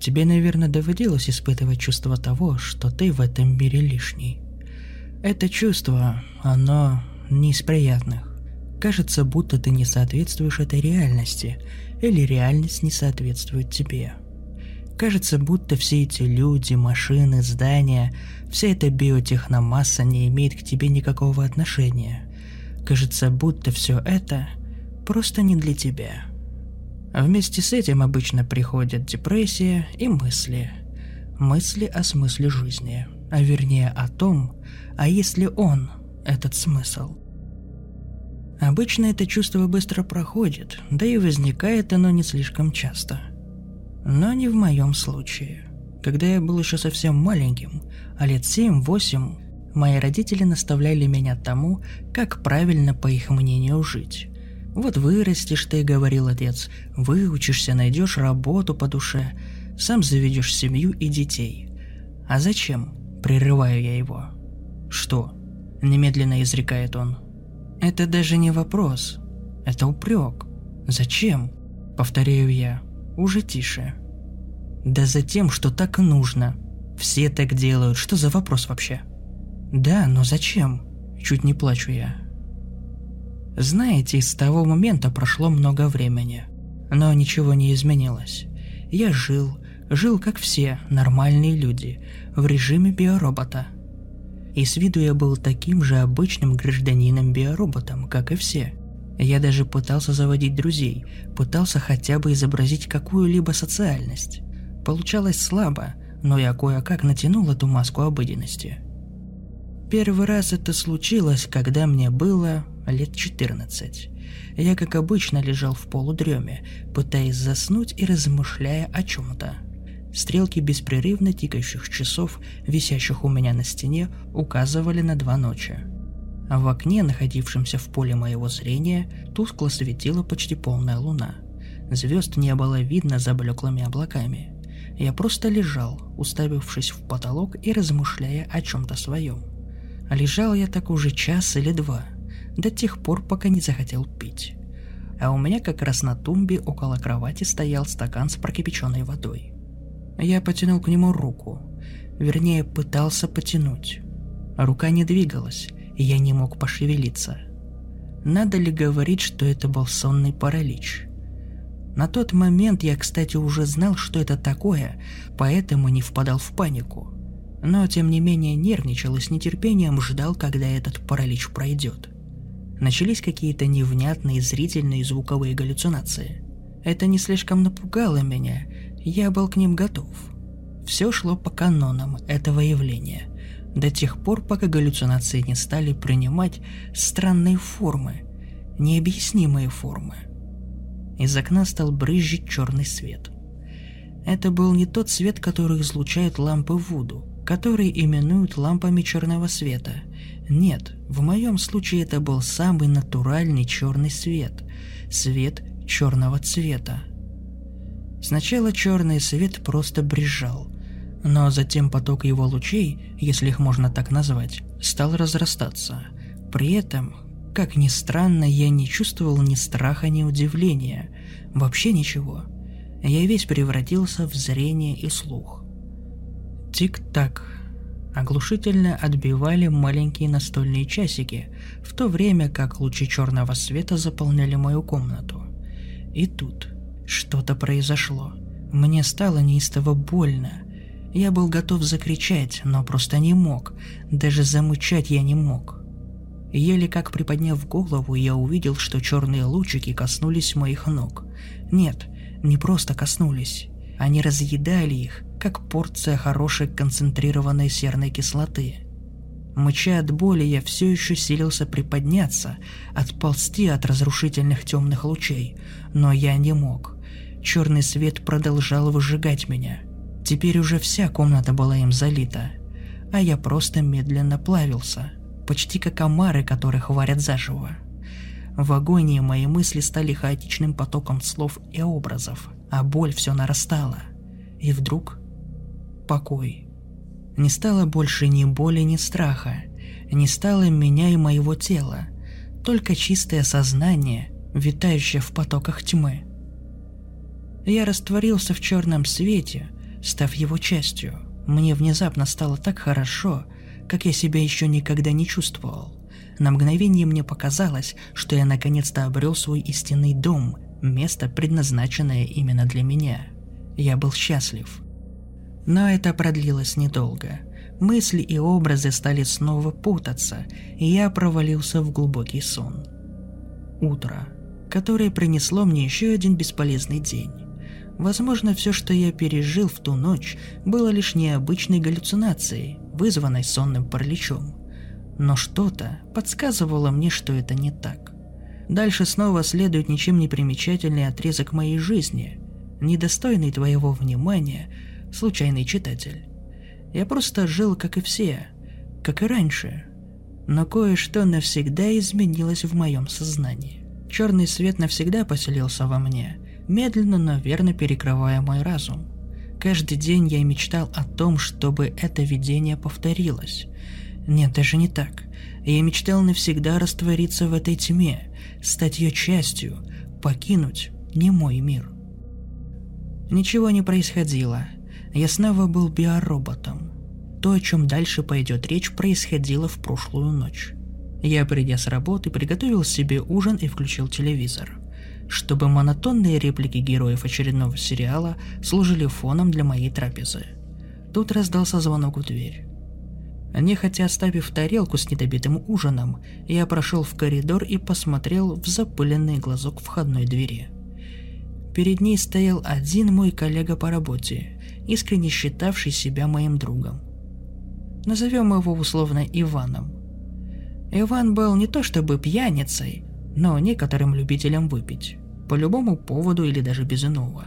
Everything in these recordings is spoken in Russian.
Тебе, наверное, доводилось испытывать чувство того, что ты в этом мире лишний. Это чувство, оно не из приятных. Кажется, будто ты не соответствуешь этой реальности, или реальность не соответствует тебе. Кажется, будто все эти люди, машины, здания, вся эта биотехномасса не имеет к тебе никакого отношения. Кажется, будто все это просто не для тебя. А вместе с этим обычно приходят депрессия и мысли. Мысли о смысле жизни, а вернее о том, а если он, этот смысл. Обычно это чувство быстро проходит, да и возникает оно не слишком часто. Но не в моем случае. Когда я был еще совсем маленьким, а лет 7-8, мои родители наставляли меня тому, как правильно, по их мнению, жить. Вот вырастешь ты, говорил отец, выучишься, найдешь работу по душе, сам заведешь семью и детей. А зачем? Прерываю я его. Что? Немедленно изрекает он. Это даже не вопрос. Это упрек. Зачем? Повторяю я. Уже тише. Да за тем, что так нужно. Все так делают. Что за вопрос вообще? Да, но зачем? Чуть не плачу я. Знаете, с того момента прошло много времени. Но ничего не изменилось. Я жил, жил как все нормальные люди, в режиме биоробота. И с виду я был таким же обычным гражданином-биороботом, как и все. Я даже пытался заводить друзей, пытался хотя бы изобразить какую-либо социальность. Получалось слабо, но я кое-как натянул эту маску обыденности. Первый раз это случилось, когда мне было лет 14. Я, как обычно, лежал в полудреме, пытаясь заснуть и размышляя о чем-то. Стрелки беспрерывно тикающих часов, висящих у меня на стене, указывали на два ночи. В окне, находившемся в поле моего зрения, тускло светила почти полная луна. Звезд не было видно за блеклыми облаками. Я просто лежал, уставившись в потолок и размышляя о чем-то своем. Лежал я так уже час или два – до тех пор, пока не захотел пить. А у меня как раз на тумбе около кровати стоял стакан с прокипяченной водой. Я потянул к нему руку, вернее пытался потянуть. Рука не двигалась, и я не мог пошевелиться. Надо ли говорить, что это был сонный паралич? На тот момент я, кстати, уже знал, что это такое, поэтому не впадал в панику. Но, тем не менее, нервничал и с нетерпением ждал, когда этот паралич пройдет начались какие-то невнятные зрительные и звуковые галлюцинации. Это не слишком напугало меня, я был к ним готов. Все шло по канонам этого явления, до тех пор, пока галлюцинации не стали принимать странные формы, необъяснимые формы. Из окна стал брызжить черный свет. Это был не тот свет, который излучают лампы Вуду, которые именуют лампами черного света – нет, в моем случае это был самый натуральный черный свет. Свет черного цвета. Сначала черный свет просто брежал, но затем поток его лучей, если их можно так назвать, стал разрастаться. При этом, как ни странно, я не чувствовал ни страха, ни удивления. Вообще ничего. Я весь превратился в зрение и слух. Тик-так, оглушительно отбивали маленькие настольные часики, в то время как лучи черного света заполняли мою комнату. И тут что-то произошло. Мне стало неистово больно. Я был готов закричать, но просто не мог. Даже замычать я не мог. Еле как приподняв голову, я увидел, что черные лучики коснулись моих ног. Нет, не просто коснулись. Они разъедали их, как порция хорошей концентрированной серной кислоты. Мыча от боли, я все еще силился приподняться, отползти от разрушительных темных лучей, но я не мог. Черный свет продолжал выжигать меня. Теперь уже вся комната была им залита, а я просто медленно плавился, почти как омары, которых варят заживо. В агонии мои мысли стали хаотичным потоком слов и образов, а боль все нарастала. И вдруг покой. Не стало больше ни боли, ни страха, не стало меня и моего тела, только чистое сознание, витающее в потоках тьмы. Я растворился в черном свете, став его частью. Мне внезапно стало так хорошо, как я себя еще никогда не чувствовал. На мгновение мне показалось, что я наконец-то обрел свой истинный дом, место, предназначенное именно для меня. Я был счастлив. Но это продлилось недолго. Мысли и образы стали снова путаться, и я провалился в глубокий сон. Утро, которое принесло мне еще один бесполезный день. Возможно, все, что я пережил в ту ночь, было лишь необычной галлюцинацией, вызванной сонным параличом но что-то подсказывало мне, что это не так. Дальше снова следует ничем не примечательный отрезок моей жизни, недостойный твоего внимания, случайный читатель. Я просто жил, как и все, как и раньше, но кое-что навсегда изменилось в моем сознании. Черный свет навсегда поселился во мне, медленно, но верно перекрывая мой разум. Каждый день я мечтал о том, чтобы это видение повторилось, нет, даже не так. Я мечтал навсегда раствориться в этой тьме, стать ее частью, покинуть не мой мир. Ничего не происходило. Я снова был биороботом. То, о чем дальше пойдет речь, происходило в прошлую ночь. Я, придя с работы, приготовил себе ужин и включил телевизор, чтобы монотонные реплики героев очередного сериала служили фоном для моей трапезы. Тут раздался звонок в дверь. Нехотя оставив тарелку с недобитым ужином, я прошел в коридор и посмотрел в запыленный глазок входной двери. Перед ней стоял один мой коллега по работе, искренне считавший себя моим другом. Назовем его условно Иваном. Иван был не то чтобы пьяницей, но некоторым любителем выпить, по любому поводу или даже без иного.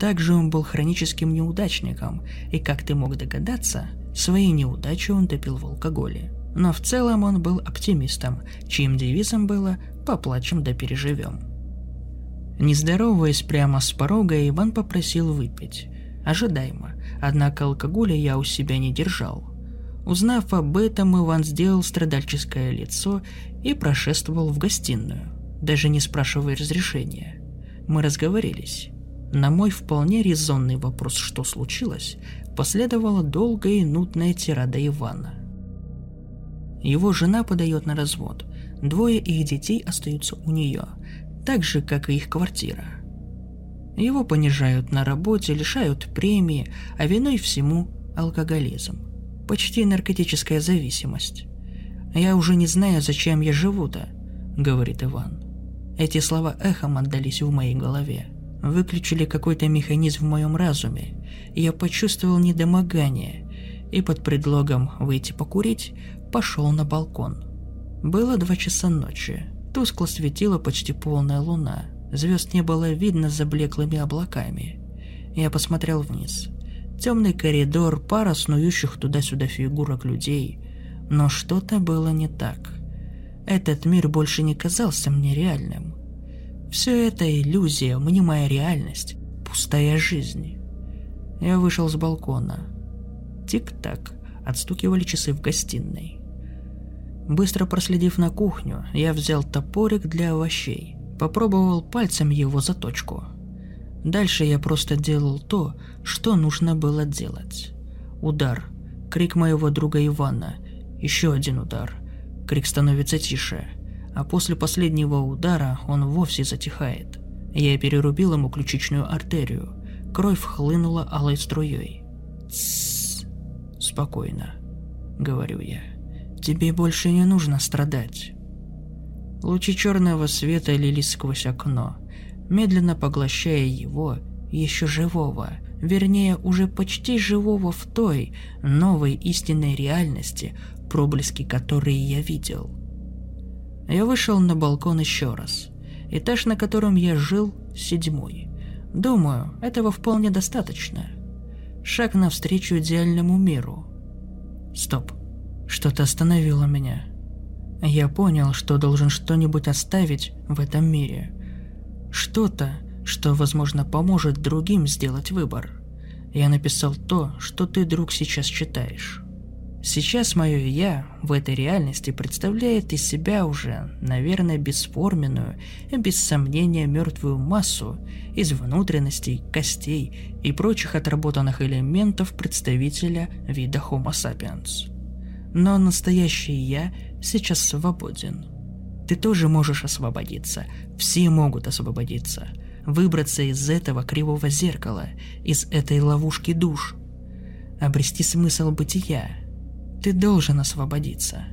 Также он был хроническим неудачником, и, как ты мог догадаться, Свои неудачи он топил в алкоголе. Но в целом он был оптимистом, чьим девизом было «поплачем да переживем». Не здороваясь прямо с порога, Иван попросил выпить. Ожидаемо, однако алкоголя я у себя не держал. Узнав об этом, Иван сделал страдальческое лицо и прошествовал в гостиную, даже не спрашивая разрешения. Мы разговорились. На мой вполне резонный вопрос, что случилось, последовала долгая и нудная тирада Ивана. Его жена подает на развод. Двое их детей остаются у нее, так же, как и их квартира. Его понижают на работе, лишают премии, а виной всему алкоголизм. Почти наркотическая зависимость. «Я уже не знаю, зачем я живу-то», — говорит Иван. Эти слова эхом отдались в моей голове. Выключили какой-то механизм в моем разуме, я почувствовал недомогание, и под предлогом выйти покурить, пошел на балкон. Было два часа ночи. Тускло светила почти полная луна. Звезд не было видно за блеклыми облаками. Я посмотрел вниз. Темный коридор, пара снующих туда-сюда фигурок людей. Но что-то было не так. Этот мир больше не казался мне реальным. Все это иллюзия, мнимая реальность, пустая жизнь. Я вышел с балкона. Тик-так, отстукивали часы в гостиной. Быстро проследив на кухню, я взял топорик для овощей, попробовал пальцем его заточку. Дальше я просто делал то, что нужно было делать. Удар, крик моего друга Ивана, еще один удар, крик становится тише – а после последнего удара он вовсе затихает. Я перерубил ему ключичную артерию. Кровь хлынула алой струей. «Тссс, спокойно», — говорю я. «Тебе больше не нужно страдать». Лучи черного света лились сквозь окно, медленно поглощая его, еще живого, вернее, уже почти живого в той новой истинной реальности, проблески которой я видел. Я вышел на балкон еще раз. Этаж, на котором я жил, седьмой. Думаю, этого вполне достаточно. Шаг навстречу идеальному миру. Стоп. Что-то остановило меня. Я понял, что должен что-нибудь оставить в этом мире. Что-то, что, возможно, поможет другим сделать выбор. Я написал то, что ты, друг, сейчас читаешь. Сейчас мое «я» в этой реальности представляет из себя уже, наверное, бесформенную и без сомнения мертвую массу из внутренностей, костей и прочих отработанных элементов представителя вида Homo sapiens. Но настоящий «я» сейчас свободен. Ты тоже можешь освободиться, все могут освободиться, выбраться из этого кривого зеркала, из этой ловушки душ, обрести смысл бытия – ты должен освободиться.